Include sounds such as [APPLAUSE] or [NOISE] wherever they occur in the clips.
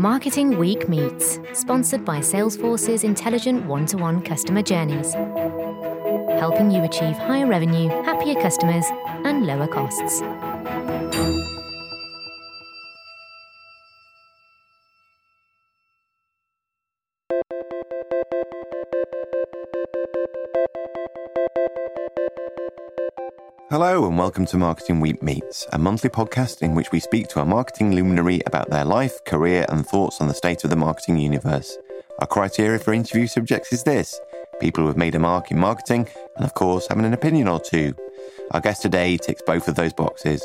Marketing Week Meets, sponsored by Salesforce's intelligent one to one customer journeys, helping you achieve higher revenue, happier customers, and lower costs. Hello, and welcome to Marketing Week Meets, a monthly podcast in which we speak to a marketing luminary about their life, career, and thoughts on the state of the marketing universe. Our criteria for interview subjects is this people who have made a mark in marketing, and of course, having an opinion or two. Our guest today ticks both of those boxes.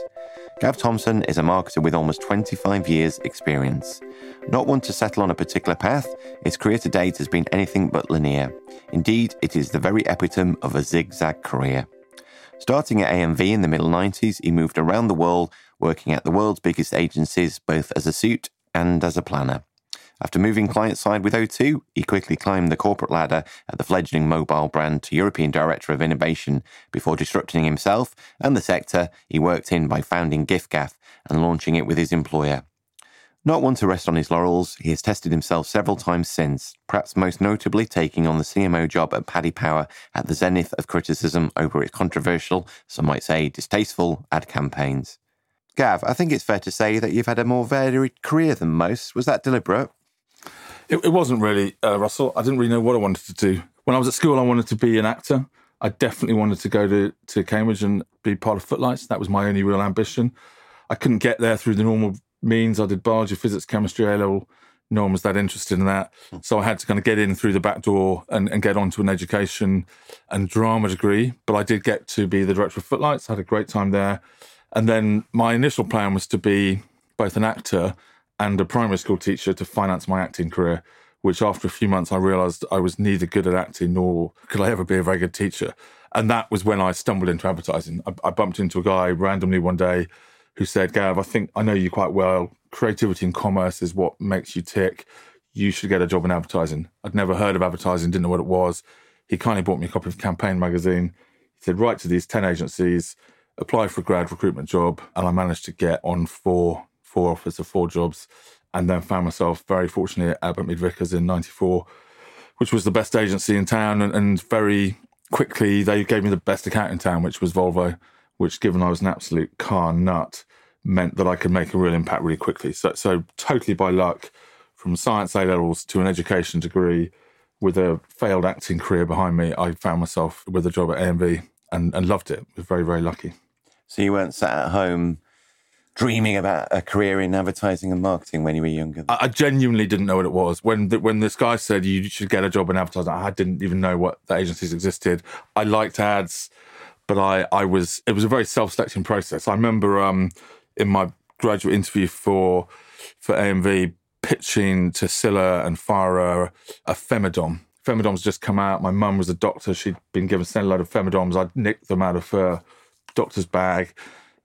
Gav Thompson is a marketer with almost 25 years' experience. Not one to settle on a particular path, his career to date has been anything but linear. Indeed, it is the very epitome of a zigzag career. Starting at AMV in the middle 90s, he moved around the world, working at the world's biggest agencies, both as a suit and as a planner. After moving client side with O2, he quickly climbed the corporate ladder at the fledgling mobile brand to European Director of Innovation before disrupting himself and the sector he worked in by founding giffgaff and launching it with his employer. Not one to rest on his laurels, he has tested himself several times since, perhaps most notably taking on the CMO job at Paddy Power at the zenith of criticism over its controversial, some might say distasteful, ad campaigns. Gav, I think it's fair to say that you've had a more varied career than most. Was that deliberate? It, it wasn't really, uh, Russell. I didn't really know what I wanted to do. When I was at school, I wanted to be an actor. I definitely wanted to go to, to Cambridge and be part of Footlights. That was my only real ambition. I couldn't get there through the normal means. I did biology, physics, chemistry, A level. No one was that interested in that. Hmm. So I had to kind of get in through the back door and, and get onto an education and drama degree. But I did get to be the director of Footlights. I had a great time there. And then my initial plan was to be both an actor and a primary school teacher to finance my acting career, which after a few months I realized I was neither good at acting nor could I ever be a very good teacher. And that was when I stumbled into advertising. I, I bumped into a guy randomly one day who said, Gav, I think I know you quite well. Creativity and commerce is what makes you tick. You should get a job in advertising. I'd never heard of advertising, didn't know what it was. He kindly bought me a copy of Campaign magazine. He said, write to these 10 agencies, apply for a grad recruitment job. And I managed to get on four, four offers of four jobs and then found myself very fortunately at Abbott Mead Vickers in 94, which was the best agency in town. And, and very quickly, they gave me the best account in town, which was Volvo which, given I was an absolute car nut, meant that I could make a real impact really quickly. So, so totally by luck, from science A levels to an education degree, with a failed acting career behind me, I found myself with a job at AMV and, and loved it. Was very, very lucky. So you weren't sat at home dreaming about a career in advertising and marketing when you were younger? I, I genuinely didn't know what it was. When the, when this guy said you should get a job in advertising, I didn't even know what the agencies existed. I liked ads but I, I was it was a very self-selecting process. I remember um, in my graduate interview for for AMV pitching to Cilla and Farah a Femidom. Femidom's just come out. My mum was a doctor. She'd been given a load of Femidoms. I'd nicked them out of her doctor's bag.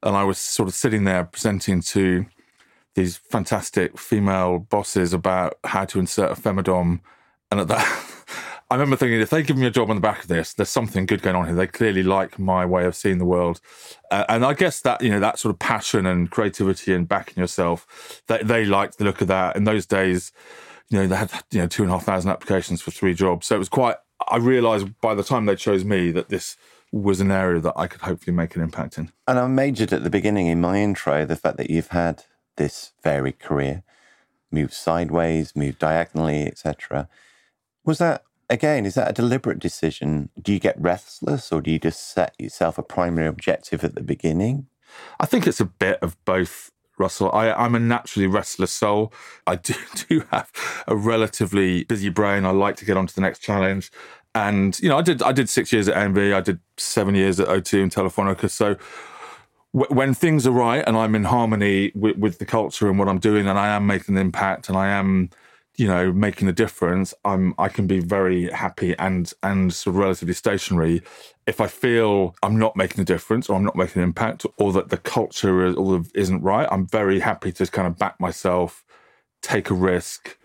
And I was sort of sitting there presenting to these fantastic female bosses about how to insert a Femidom. And at that [LAUGHS] I remember thinking, if they give me a job on the back of this, there's something good going on here. They clearly like my way of seeing the world, uh, and I guess that you know that sort of passion and creativity and backing yourself, they they liked the look of that. In those days, you know they had you know two and a half thousand applications for three jobs, so it was quite. I realised by the time they chose me that this was an area that I could hopefully make an impact in. And I majored at the beginning in my intro the fact that you've had this varied career, moved sideways, moved diagonally, etc. Was that again, is that a deliberate decision? Do you get restless or do you just set yourself a primary objective at the beginning? I think it's a bit of both. Russell, I, am a naturally restless soul. I do, [LAUGHS] do have a relatively busy brain. I like to get on to the next challenge. And, you know, I did I did six years at AMV. I did seven years at O2 and Telefonica. So w- when things are right and I'm in harmony with, with the culture and what I'm doing and I am making an impact and I am you know making a difference i'm i can be very happy and and sort of relatively stationary if i feel i'm not making a difference or i'm not making an impact or that the culture is, or isn't right i'm very happy to just kind of back myself take a risk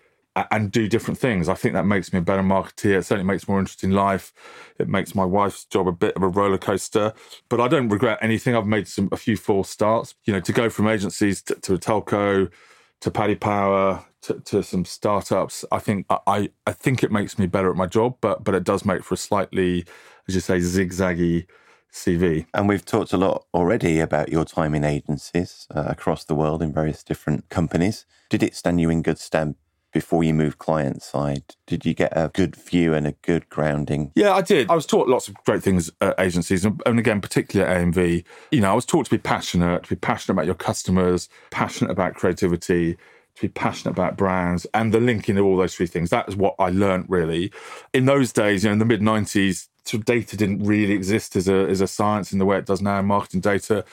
and do different things. I think that makes me a better marketeer. It certainly makes more interesting life. It makes my wife's job a bit of a roller coaster, but I don't regret anything. I've made some a few false starts. You know, to go from agencies to, to a telco, to Paddy Power to, to some startups. I think I, I think it makes me better at my job, but but it does make for a slightly, as you say, zigzaggy CV. And we've talked a lot already about your time in agencies uh, across the world in various different companies. Did it stand you in good stead before you moved client side? Did you get a good view and a good grounding? Yeah, I did. I was taught lots of great things at agencies, and, again, particularly at AMV. You know, I was taught to be passionate, to be passionate about your customers, passionate about creativity, to be passionate about brands and the linking of all those three things. That is what I learned really. In those days, you know, in the mid 90s, sort of data didn't really exist as a as a science in the way it does now. in Marketing data,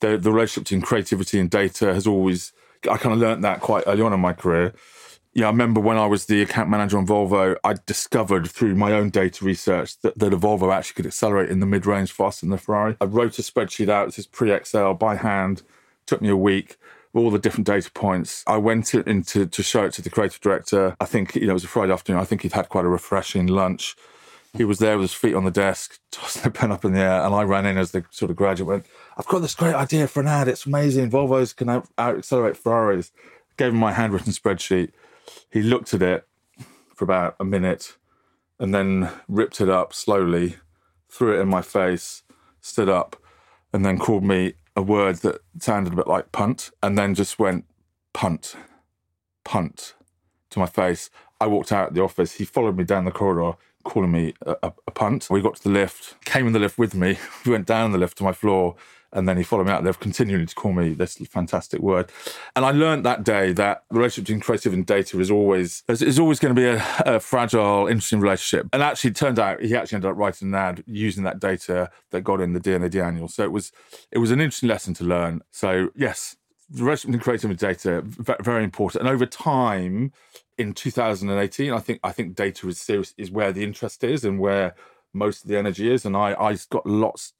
the the relationship between creativity and data has always I kind of learned that quite early on in my career. Yeah, I remember when I was the account manager on Volvo, I discovered through my own data research that, that a Volvo actually could accelerate in the mid range faster than the Ferrari. I wrote a spreadsheet out, this is pre Excel by hand, took me a week all the different data points. I went in to, show it to the creative director. I think, you know, it was a Friday afternoon. I think he'd had quite a refreshing lunch. He was there with his feet on the desk, [LAUGHS] tossing a pen up in the air, and I ran in as the sort of graduate. Went, I've got this great idea for an ad. It's amazing. Volvos can out, accelerate Ferraris. Gave him my handwritten spreadsheet. He looked at it for about a minute, and then ripped it up slowly, threw it in my face, stood up, and then called me a word that sounded a bit like punt, and then just went punt, punt to my face. I walked out of the office. He followed me down the corridor, calling me a, a, a, punt. We got to the lift, came in the lift with me. We [LAUGHS] went down the lift to my floor, and then he followed me out there, continuing to call me this fantastic word. And I learned that day that the relationship between creative and data is always is always going to be a, a fragile, interesting relationship. And actually, it turned out he actually ended up writing an ad using that data that got in the D&AD annual. So it was it was an interesting lesson to learn. So yes, the relationship between creative and data very important. And over time, in 2018, I think I think data is serious is where the interest is and where most of the energy is. And I I got lots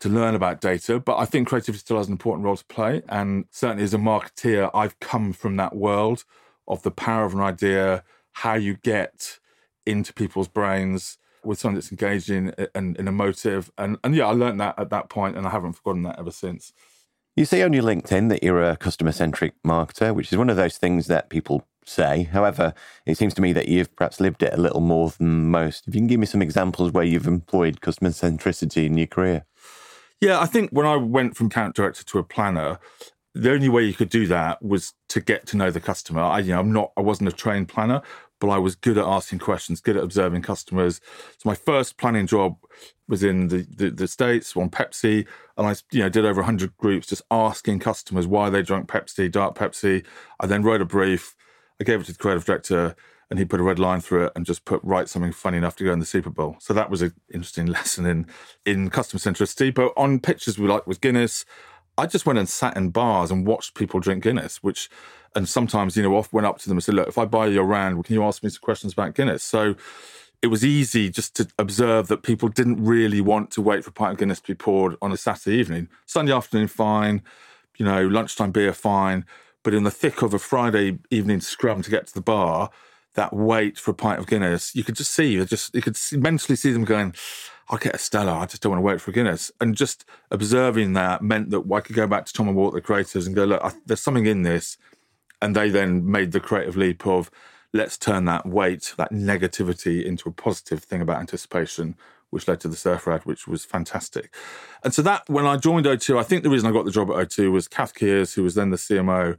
to learn about data, but I think creativity still has an important role to play. And certainly as a marketeer, I've come from that world of the power of an idea, how you get into people's brains with something that's engaging and, and emotive. And, and yeah, I learned that at that point and I haven't forgotten that ever since. You say on your LinkedIn that you're a customer centric marketer, which is one of those things that people say. However, it seems to me that you've perhaps lived it a little more than most. If you can give me some examples where you've employed customer centricity in your career. Yeah, I think when I went from account director to a planner, the only way you could do that was to get to know the customer. I, you know, I'm not, I wasn't a trained planner, but I was good at asking questions, good at observing customers. So my first planning job was in the, the, the States on Pepsi, and I, you know, did over 100 groups just asking customers why they drank Pepsi, dark Pepsi. I then wrote a brief. I gave it to the creative director and he put a red line through it and just put write something funny enough to go in the Super Bowl. So that was an interesting [LAUGHS] lesson in in customer centricity. But on pitches we like with Guinness, I just went and sat in bars and watched people drink Guinness, which and sometimes you know off went up to them and said, look, if I buy your round, can you ask me some questions about Guinness? So it was easy just to observe that people didn't really want to wait for a pint of Guinness to be poured on a Saturday evening. Sunday afternoon, fine. You know, lunchtime beer, fine. But in the thick of a Friday evening scrum to get to the bar, that wait for a pint of Guinness, you could just see, you just you could see, mentally see them going, "I'll get a Stella. I just don't want to wait for a Guinness." And just observing that meant that I could go back to Tom and Walt, the creators, and go, "Look, I, there's something in this." And they then made the creative leap of, let's turn that wait, that negativity, into a positive thing about anticipation, which led to the surfer ad, which was fantastic. And so that when I joined O2, I think the reason I got the job at O2 was Kath Kears, who was then the CMO.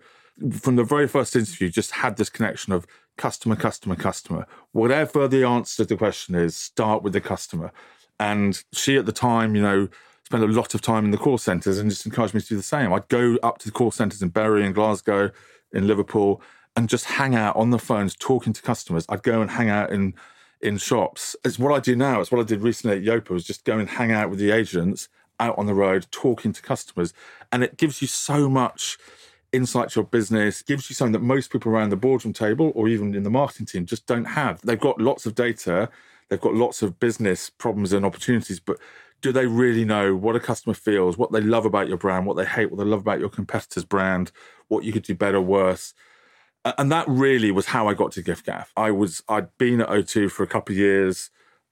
From the very first interview, just had this connection of customer, customer, customer. Whatever the answer to the question is, start with the customer. And she at the time, you know, spent a lot of time in the call centres and just encouraged me to do the same. I'd go up to the call centres in Bury and Glasgow, in Liverpool, and just hang out on the phones talking to customers. I'd go and hang out in in shops. It's what I do now. It's what I did recently at Yopa was just go and hang out with the agents out on the road talking to customers. And it gives you so much insight to your business, gives you something that most people around the boardroom table or even in the marketing team just don't have. They've got lots of data, they've got lots of business problems and opportunities, but do they really know what a customer feels, what they love about your brand, what they hate, what they love about your competitor's brand, what you could do better, worse? And that really was how I got to giffgaff. I was I'd been at O2 for a couple of years.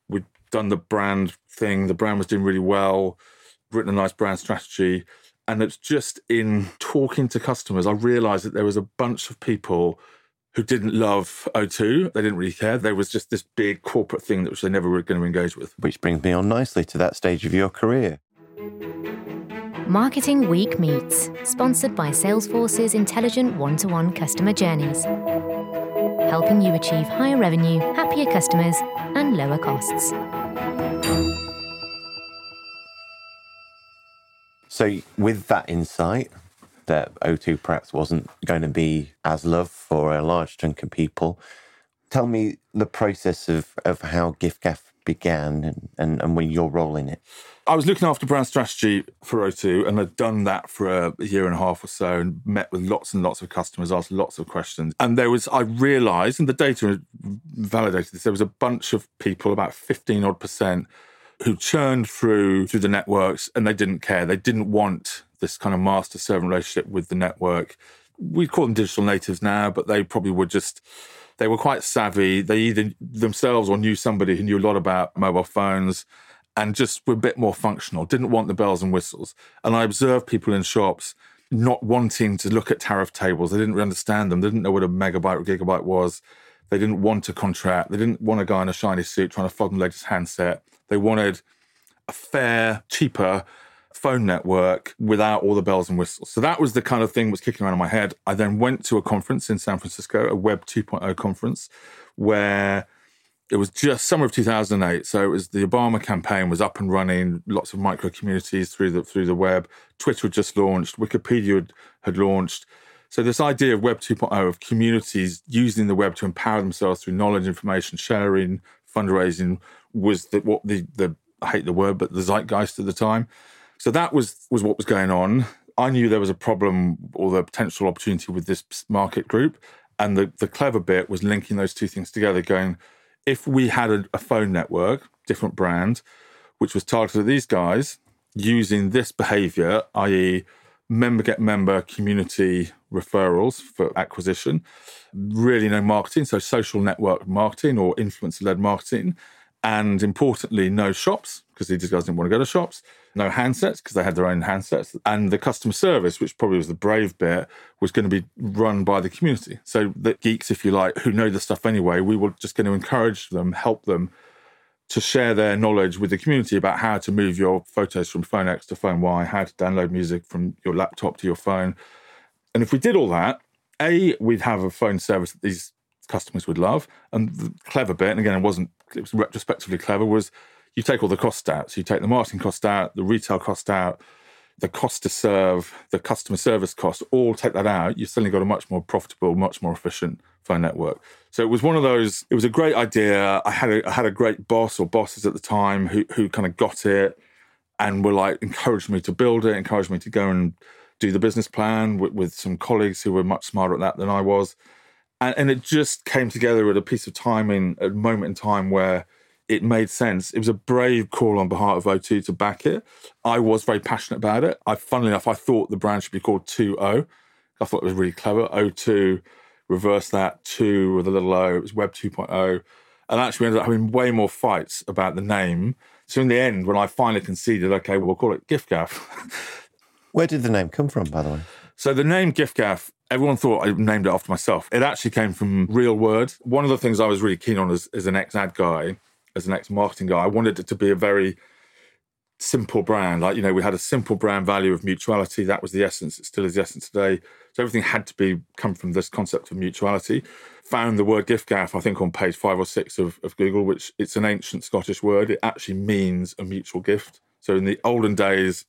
We'd done the brand thing. The brand was doing really well. Written a nice brand strategy And it's just in talking to customers, I realized that there was a bunch of people who didn't love O2. They didn't really care. There was just this big corporate thing that which they never were going to engage with. Which brings me on nicely to that stage of your career. Marketing Week Meets, sponsored by Salesforce's intelligent one to one customer journeys, helping you achieve higher revenue, happier customers, and lower costs. So, with that insight, that O2 perhaps wasn't going to be as loved for a large chunk of people, tell me the process of, of how giffgaff began and, and, and your role in it. I was looking after brand strategy for O2 and I'd done that for a, year and a half or so and met with lots and lots of customers, asked lots of questions. And there was, I realized, and the data validated this, there was a bunch of people, about 15 odd percent, who churned through through the networks and they didn't care. They didn't want this kind of master servant relationship with the network. We call them digital natives now, but they probably were just they were quite savvy. They either themselves or knew somebody who knew a lot about mobile phones and just were a bit more functional, didn't want the bells and whistles. And I observed people in shops not wanting to look at tariff tables. They didn't really understand them. They didn't know what a megabyte or gigabyte was. They didn't want a contract. They didn't want a guy in a shiny suit trying to flog the latest handset. They wanted a fair, cheaper phone network without all the bells and whistles. So that was the kind of thing that was kicking around in my head. I then went to a conference in San Francisco, a Web 2.0 conference, where it was just summer of 2008. So it was the Obama campaign was up and running, lots of micro communities through the through the web. Twitter had just launched, Wikipedia had, had launched. So this idea of Web 2.0 of communities using the web to empower themselves through knowledge, information sharing, fundraising was the, what the the I hate the word, but the zeitgeist at the time. So that was was what was going on. I knew there was a problem or the potential opportunity with this market group. And the, the clever bit was linking those two things together, going, if we had a, a phone network, different brand, which was targeted at these guys using this behavior, i.e., member get member community referrals for acquisition, really no marketing, so social network marketing or influencer led marketing, and importantly, no shops because these guys didn't want to go to shops, no handsets because they had their own handsets, and the customer service, which probably was the brave bit, was going to be run by the community. So the geeks, if you like, who know the stuff anyway, we were just going to encourage them, help them to share their knowledge with the community about how to move your photos from phone X to phone Y, how to download music from your laptop to your phone. And if we did all that, A, we'd have a phone service that these customers would love. And the clever bit, and again, it wasn't, it was retrospectively clever, was you take all the costs out. So you take the marketing cost out, the retail cost out, the cost to serve, the customer service cost, all take that out. You've suddenly got a much more profitable, much more efficient phone network. So it was one of those, it was a great idea. I had a, I had a great boss or bosses at the time who, who kind of got it and were like, encouraged me to build it, encouraged me to go and do the business plan with, with some colleagues who were much smarter at that than I was. And, and it just came together at a piece of timing, a moment in time where it made sense. It was a brave call on behalf of O2 to back it. I was very passionate about it. I, funnily enough, I thought the brand should be called 2O. I thought it was really clever. O2, reverse that, 2 with a little O. It was Web 2.0. And actually, we ended up having way more fights about the name. So in the end, when I finally conceded, okay, well, we'll call it giffgaff. [LAUGHS] Where did the name come from, by the way? So the name giffgaff everyone thought I named it after myself. It actually came from real word. One of the things I was really keen on as, as an ex ad guy as an ex marketing guy, I wanted it to be a very simple brand. Like, you know, we had a simple brand value of mutuality. That was the essence. It still is the essence today. So everything had to be come from this concept of mutuality. Found the word giffgaff, I think, on page five or six of, of Google, which it's an ancient Scottish word. It actually means a mutual gift. So in the olden days,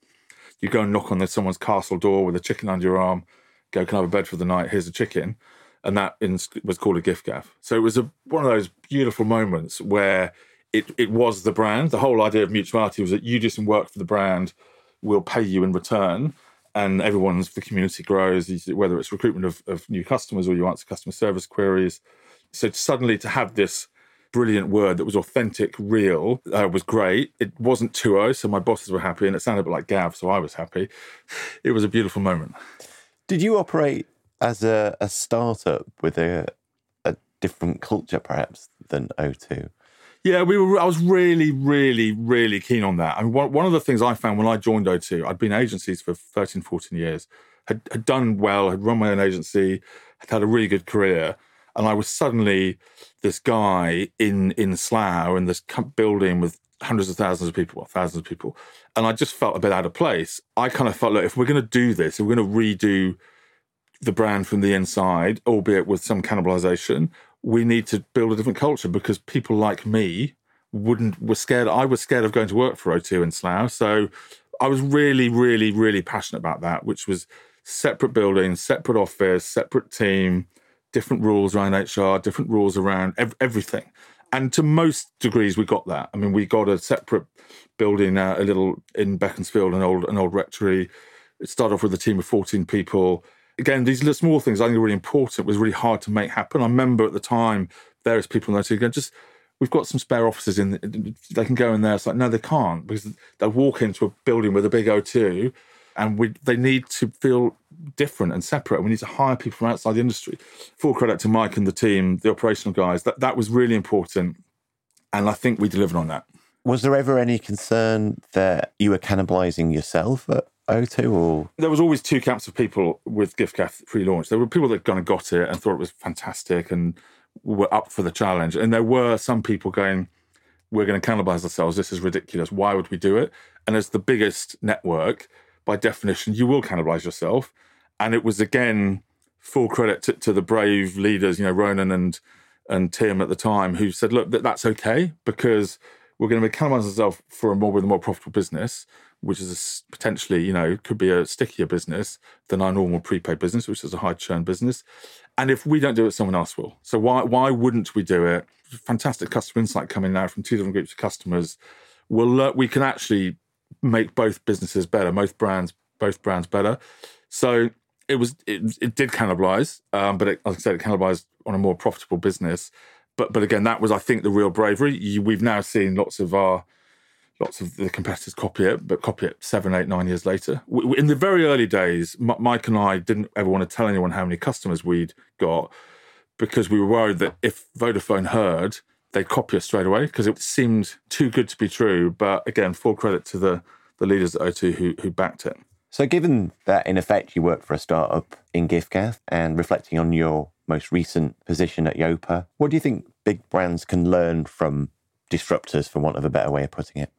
you go and knock on someone's castle door with a chicken under your arm, go, can I have a bed for the night? Here's a chicken. And that was called a giffgaff. So it was a, one of those beautiful moments where it, it was the brand. The whole idea of mutuality was that you do some work for the brand, we'll pay you in return. And everyone's, the community grows, whether it's recruitment of, of new customers or you answer customer service queries. So suddenly to have this brilliant word that was authentic, real, uh, was great. It wasn't 2 so my bosses were happy, and it sounded a bit like Gav, so I was happy. It was a beautiful moment. Did you operate as a, a startup with a, a different culture, perhaps, than O2? Yeah, we were. I was really, really, really keen on that. I mean, one, one of the things I found when I joined O2, I'd been agencies for 13, 14 years, had, had done well, had run my own agency, had had a really good career, and I was suddenly this guy in in Slough in this building with hundreds of thousands of people, thousands of people, and I just felt a bit out of place. I kind of felt like if we're going to do this, if we're going to redo the brand from the inside, albeit with some cannibalization, we need to build a different culture because people like me wouldn't were scared. I was scared of going to work for O2 in Slough, so I was really, really, really passionate about that, which was separate building, separate office, separate team, different rules around HR, different rules around ev- everything. And to most degrees, we got that. I mean, we got a separate building, uh, a little in Beaconsfield, an old an old rectory. It started off with a team of fourteen people again, these little small things I think are really important. It was really hard to make happen. I remember at the time, various people in there just we've got some spare offices in. They can go in there. It's like no, they can't because they walk into a building with a big O2, and we they need to feel different and separate. We need to hire people from outside the industry. Full credit to Mike and the team, the operational guys. That that was really important, and I think we delivered on that. Was there ever any concern that you were cannibalising yourself at O2 or? There was always two camps of people with giffgaff pre-launch. There were people that kind of got it and thought it was fantastic and were up for the challenge. And there were some people going, we're going to cannibalize ourselves. This is ridiculous. Why would we do it? And as the biggest network, by definition, you will cannibalize yourself. And it was again full credit to, to the brave leaders, you know, Ronan and and Tim at the time, who said, look, that, that's okay because we're going to cannibalize ourselves for a more with a more profitable business which is a, potentially, you know, could be a stickier business than our normal prepaid business, which is a high churn business. And if we don't do it, someone else will. So why why wouldn't we do it? Fantastic customer insight coming now from two different groups of customers. We'll, we can actually make both businesses better, both brands, both brands better. So it was it, it did cannibalize, um, but it, like I said, it cannibalized on a more profitable business. But but again, that was I think the real bravery. We've now seen lots of our lots of the competitors copy it, but copy it seven, eight, nine years later. In the very early days, Mike and I didn't ever want to tell anyone how many customers we'd got because we were worried that if Vodafone heard, they'd copy us straight away because it seemed too good to be true. But again, full credit to the, the leaders at O2 who, who backed it. So, given that in effect you worked for a startup in giffgaff and reflecting on your most recent position at Yopa, what do you think big brands can learn from disruptors, for want of a better way of putting it?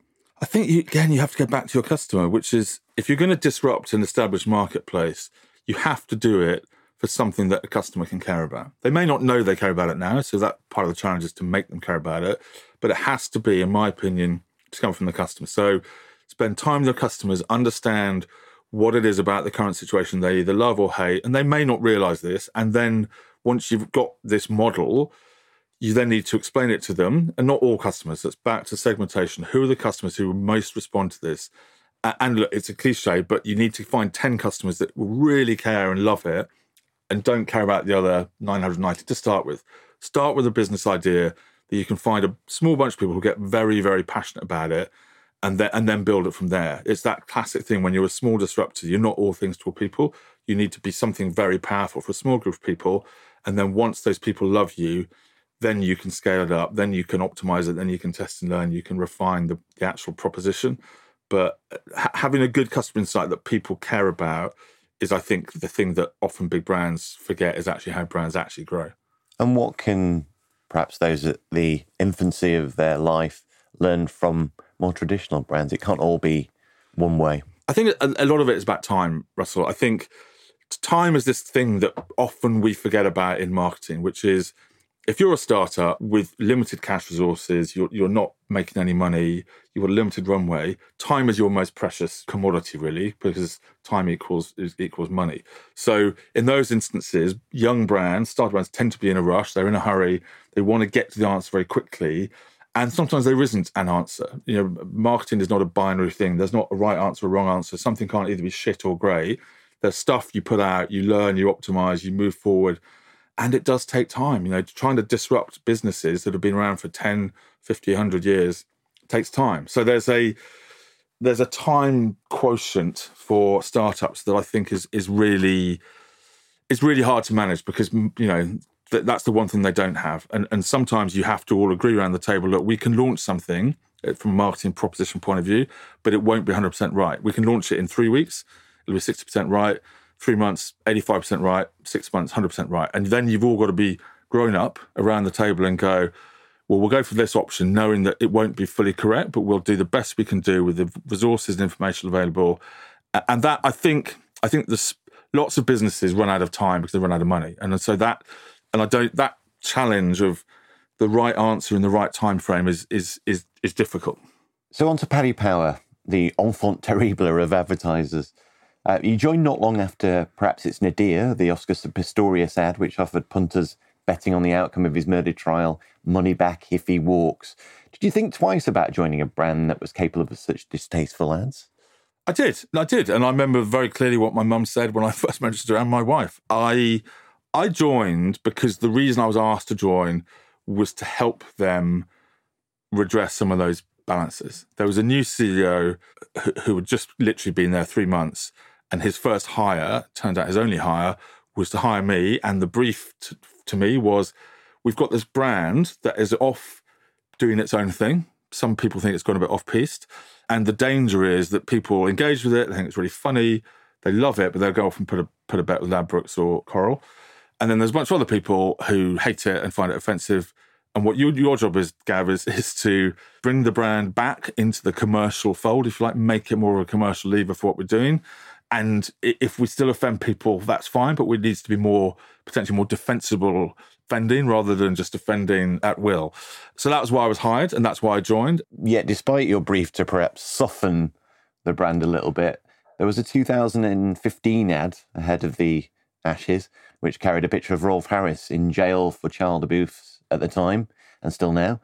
I think you, again you have to go back to your customer, which is if you're going to disrupt an established marketplace, you have to do it for something that a customer can care about. They may not know they care about it now, so that part of the challenge is to make them care about it. But it has to be, in my opinion, to come from the customer. So spend time with your customers, understand what it is about the current situation they either love or hate, and they may not realize this. And then once you've got this model, you then need to explain it to them, and not all customers. That's back to segmentation. Who are the customers who most respond to this? And look, it's a cliche, but you need to find 10 customers that will really care and love it and don't care about the other 990 to start with. Start with a business idea that you can find a small bunch of people who get very, very passionate about it and then and then build it from there. It's that classic thing when you're a small disruptor, you're not all things to all people. You need to be something very powerful for a small group of people. And then once those people love you, then you can scale it up, then you can optimize it, then you can test and learn, you can refine the, the actual proposition. But uh, ha- having a good customer insight that people care about is, I think, the thing that often big brands forget is actually how brands actually grow. And what can perhaps those at the infancy of their life learn from more traditional brands? It can't all be one way. I think a, a lot of it is about time, Russell. I think time is this thing that often we forget about in marketing, which is if you're a startup with limited cash resources, you're, you're not making any money, you've got a limited runway, time is your most precious commodity, really, because time equals is equals money. So in those instances, young brands, startup brands tend to be in a rush, they're in a hurry, they want to get to the answer very quickly. And sometimes there isn't an answer. You know, marketing is not a binary thing. There's not a right answer or wrong answer. Something can't either be shit or great. There's stuff you put out, you learn, you optimize, you move forward and it does take time you know trying to disrupt businesses that have been around for 10 50 100 years takes time so there's a there's a time quotient for startups that i think is is really it's really hard to manage because you know That, that's the one thing they don't have. And, and sometimes you have to all agree around the table look, we can launch something uh, from a marketing proposition point of view, but it won't be 100% right. We can launch it in three weeks, it'll be 60% right, three months, 85% right, six months, 100% right. And then you've all got to be grown up around the table and go, well, we'll go for this option, knowing that it won't be fully correct, but we'll do the best we can do with the resources and information available. And that, I think, I think there's lots of businesses run out of time because they run out of money, and so that, and I don't that challenge of the right answer in the right time frame is is is is difficult. So on to Paddy Power, the enfant terrible of advertisers. Uh, you joined not long after perhaps its Nadir, the Oscar Pistorius ad, which offered punters betting on the outcome of his murder trial, money back if he walks. Did you think twice about joining a brand that was capable of such distasteful ads? I did. I did. And I remember very clearly what my mum said when I [LAUGHS] first mentioned her and my wife. I I joined because the reason I was asked to join was to help them redress some of those balances. There was a new CEO who, who had just literally been there three months, and his first hire, turned out his only hire, was to hire me. And the brief to, to me was we've got this brand that is off doing its own thing. Some people think it's gone a bit off piste. And the danger is that people engage with it, they think it's really funny, they love it, but they'll go off and put a put a bet with Ladbrokes or Coral. And then there's a bunch of other people who hate it and find it offensive. And what your, your job is, Gav, is, [LAUGHS] is to bring the brand back into the commercial fold, if you like, make it more of a commercial lever for what we're doing. And if we still offend people, that's fine, but it needs to be more potentially more defensible offending rather than just offending at will. So that was why I was hired, and that's why I joined. Yet, despite your brief to perhaps soften the brand a little bit, there was a 2015 ad ahead of the Ashes, which carried a picture of Rolf Harris in jail for child abuse at the time and still now.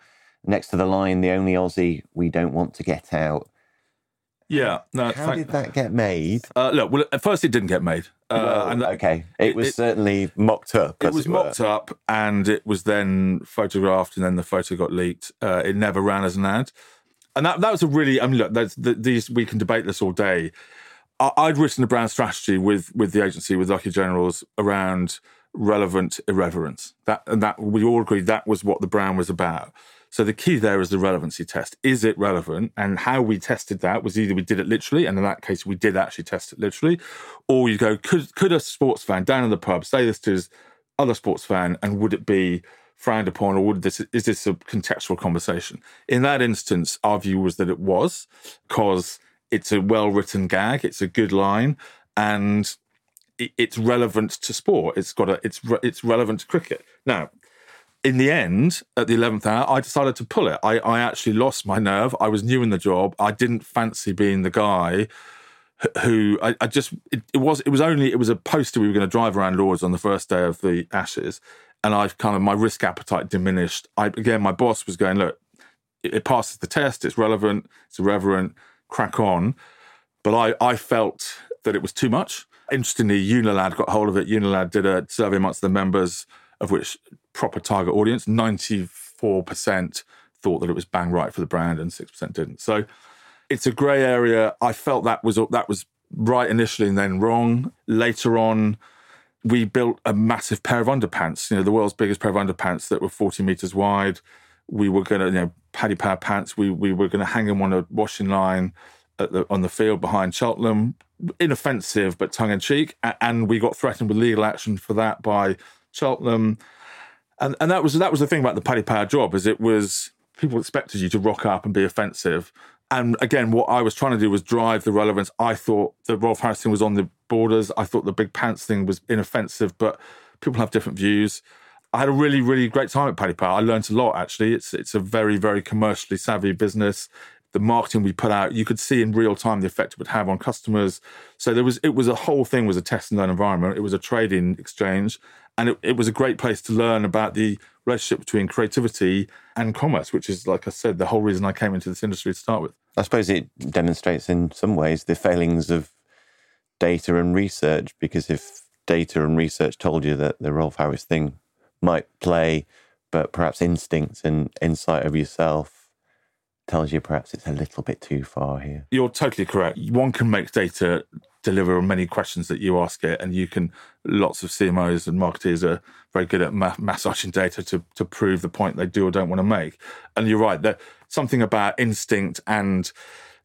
Next to the line, the only Aussie we don't want to get out. Yeah. No, How thank- did that get made? Uh, look, well, at first it didn't get made. Uh, Well, and that- okay, it, it- was it- certainly mocked up. it was were. mocked up and it was then photographed and then the photo got leaked. Uh, it never ran as an ad. And that, that was a really, I mean, look, that's, the, these, we can debate this all day. I, I'd written a brand strategy with, with the agency, with Lucky Generals around relevant irreverence. That, and that we all agreed that was what the brand was about. So the key there is the relevancy test. Is it relevant? And how we tested that was either we did it literally, and in that case we did actually test it literally, or you go, could could a sports fan down in the pub say this to his other sports fan, and would it be frowned upon, or would this is this a contextual conversation? In that instance, our view was that it was, because it's a well written gag, it's a good line, and it's relevant to sport. It's got a it's re- it's relevant to cricket. Now, in the end, at the eleventh hour, I decided to pull it. I, I actually lost my nerve. I was new in the job. I didn't fancy being the guy who I, I just it, it was it was only it was a poster we were going to drive around Lord's on the first day of the Ashes, and I've kind of my risk appetite diminished. I again, my boss was going, look, it, it passes the test. It's relevant. It's irreverent. Crack on. But I I felt that it was too much. Interestingly, Unilad got hold of it. Unilad did a survey amongst the members, of which proper target audience, 94% thought that it was bang right for the brand and 6% didn't. So it's a grey area. I felt that was that was right initially and then wrong. Later on, we built a massive pair of underpants, you know, the world's biggest pair of underpants that were 40 meters wide. We were going to, you know, paddy power pants. We we were going to hang them on a washing line the, on the field behind Cheltenham. Inoffensive but tongue in cheek, and we got threatened with legal action for that by Cheltenham. And and that was that was the thing about the paddy power job is it was people expected you to rock up and be offensive. And again, what I was trying to do was drive the relevance. I thought the Rolf Harris thing was on the borders. I thought the big pants thing was inoffensive, but people have different views. I had a really, really great time at Paddy Power. I learned a lot actually. It's it's a very, very commercially savvy business. The marketing we put out, you could see in real time the effect it would have on customers. So there was it was a whole thing was a test and learn environment. It was a trading exchange. And it, it was a great place to learn about the relationship between creativity and commerce, which is, like I said, the whole reason I came into this industry to start with. I suppose it demonstrates in some ways the failings of data and research because if data and research told you that the Rolf Harris thing might play, but perhaps instinct and insight of yourself tells you perhaps it's a little bit too far here. You're totally correct. One can make data deliver on many questions that you ask it. And you can, lots of CMOs and marketers are very good at ma- massaging data to, to prove the point they do or don't want to make. And you're right, that something about instinct and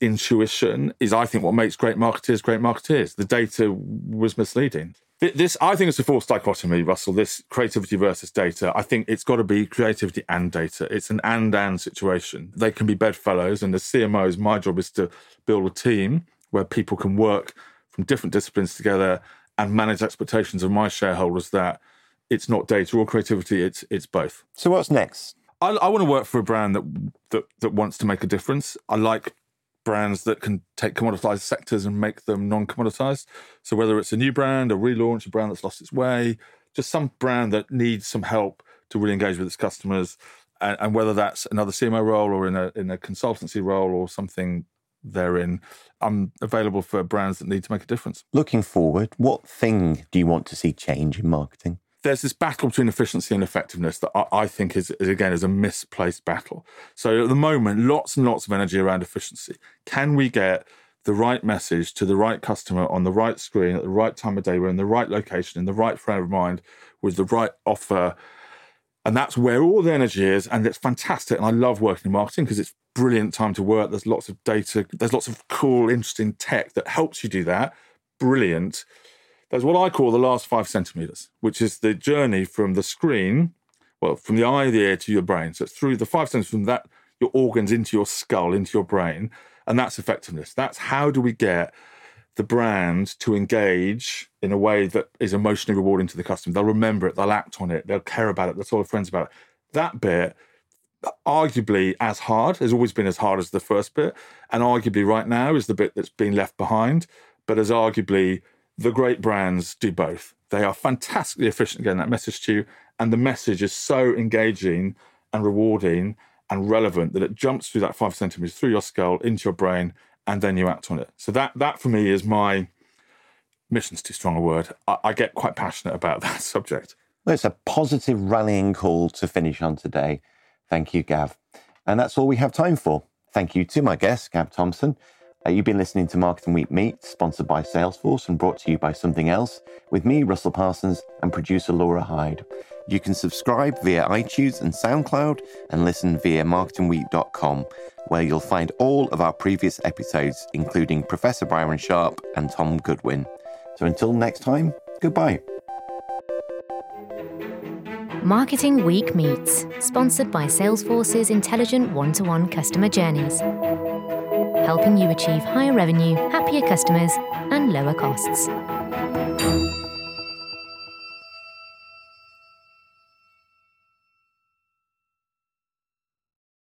intuition is, I think, what makes great marketers great marketers. The data was misleading. This, I think, it's a false dichotomy, Russell. This creativity versus data. I think it's got to be creativity and data. It's an and-and situation. They can be bedfellows, and as CMOs, my job is to build a team where people can work from different disciplines together and manage expectations of my shareholders that it's not data or creativity. It's it's both. So what's next? I, I want to work for a brand that that that wants to make a difference. I like brands that can take commoditized sectors and make them non-commoditized. So whether it's a new brand, a relaunch, a brand that's lost its way, just some brand that needs some help to really engage with its customers, and, and whether that's another CMO role or in a in a consultancy role or something therein, I'm available for brands that need to make a difference. Looking forward, what thing do you want to see change in marketing? there's this battle between efficiency and effectiveness that I, I think is, is, again is a misplaced battle. So at the moment, lots and lots of energy around efficiency. Can we get the right message to the right customer on the right screen at the right time of day, we're in the right location, in the right frame of mind, with the right offer? And that's where all the energy is, and it's fantastic. And I love working in marketing because it's brilliant time to work. There's lots of data, there's lots of cool, interesting tech that helps you do that. Brilliant. There's what I call the last five centimeters, which is the journey from the screen, well, from the eye, the ear to your brain. So it's through the five centimeters from that, your organs into your skull, into your brain. And that's effectiveness. That's how do we get the brand to engage in a way that is emotionally rewarding to the customer. They'll remember it, they'll act on it, they'll care about it, they'll tell their friends about it. That bit, arguably as hard, has always been as hard as the first bit, and arguably right now is the bit that's been left behind, but as arguably the great brands do both. They are fantastically efficient getting that message to you, and the message is so engaging and rewarding and relevant that it jumps through that five centimeters through your skull into your brain, and then you act on it. So that that for me is my mission's too strong a word. I, I get quite passionate about [LAUGHS] that subject. Well, it's a positive rallying call to finish on today. Thank you, Gav. And that's all we have time for. Thank you to my guest, Gav Thompson. Uh, you've been listening to Marketing Week Meet, sponsored by Salesforce and brought to you by Something Else, with me, Russell Parsons, and producer Laura Hyde. You can subscribe via iTunes and SoundCloud and listen via marketingweek.com, where you'll find all of our previous episodes, including Professor Byron Sharp and Tom Goodwin. So until next time, goodbye. Marketing Week Meets, sponsored by Salesforce's intelligent one to one customer journeys helping you achieve higher revenue, happier customers, and lower costs.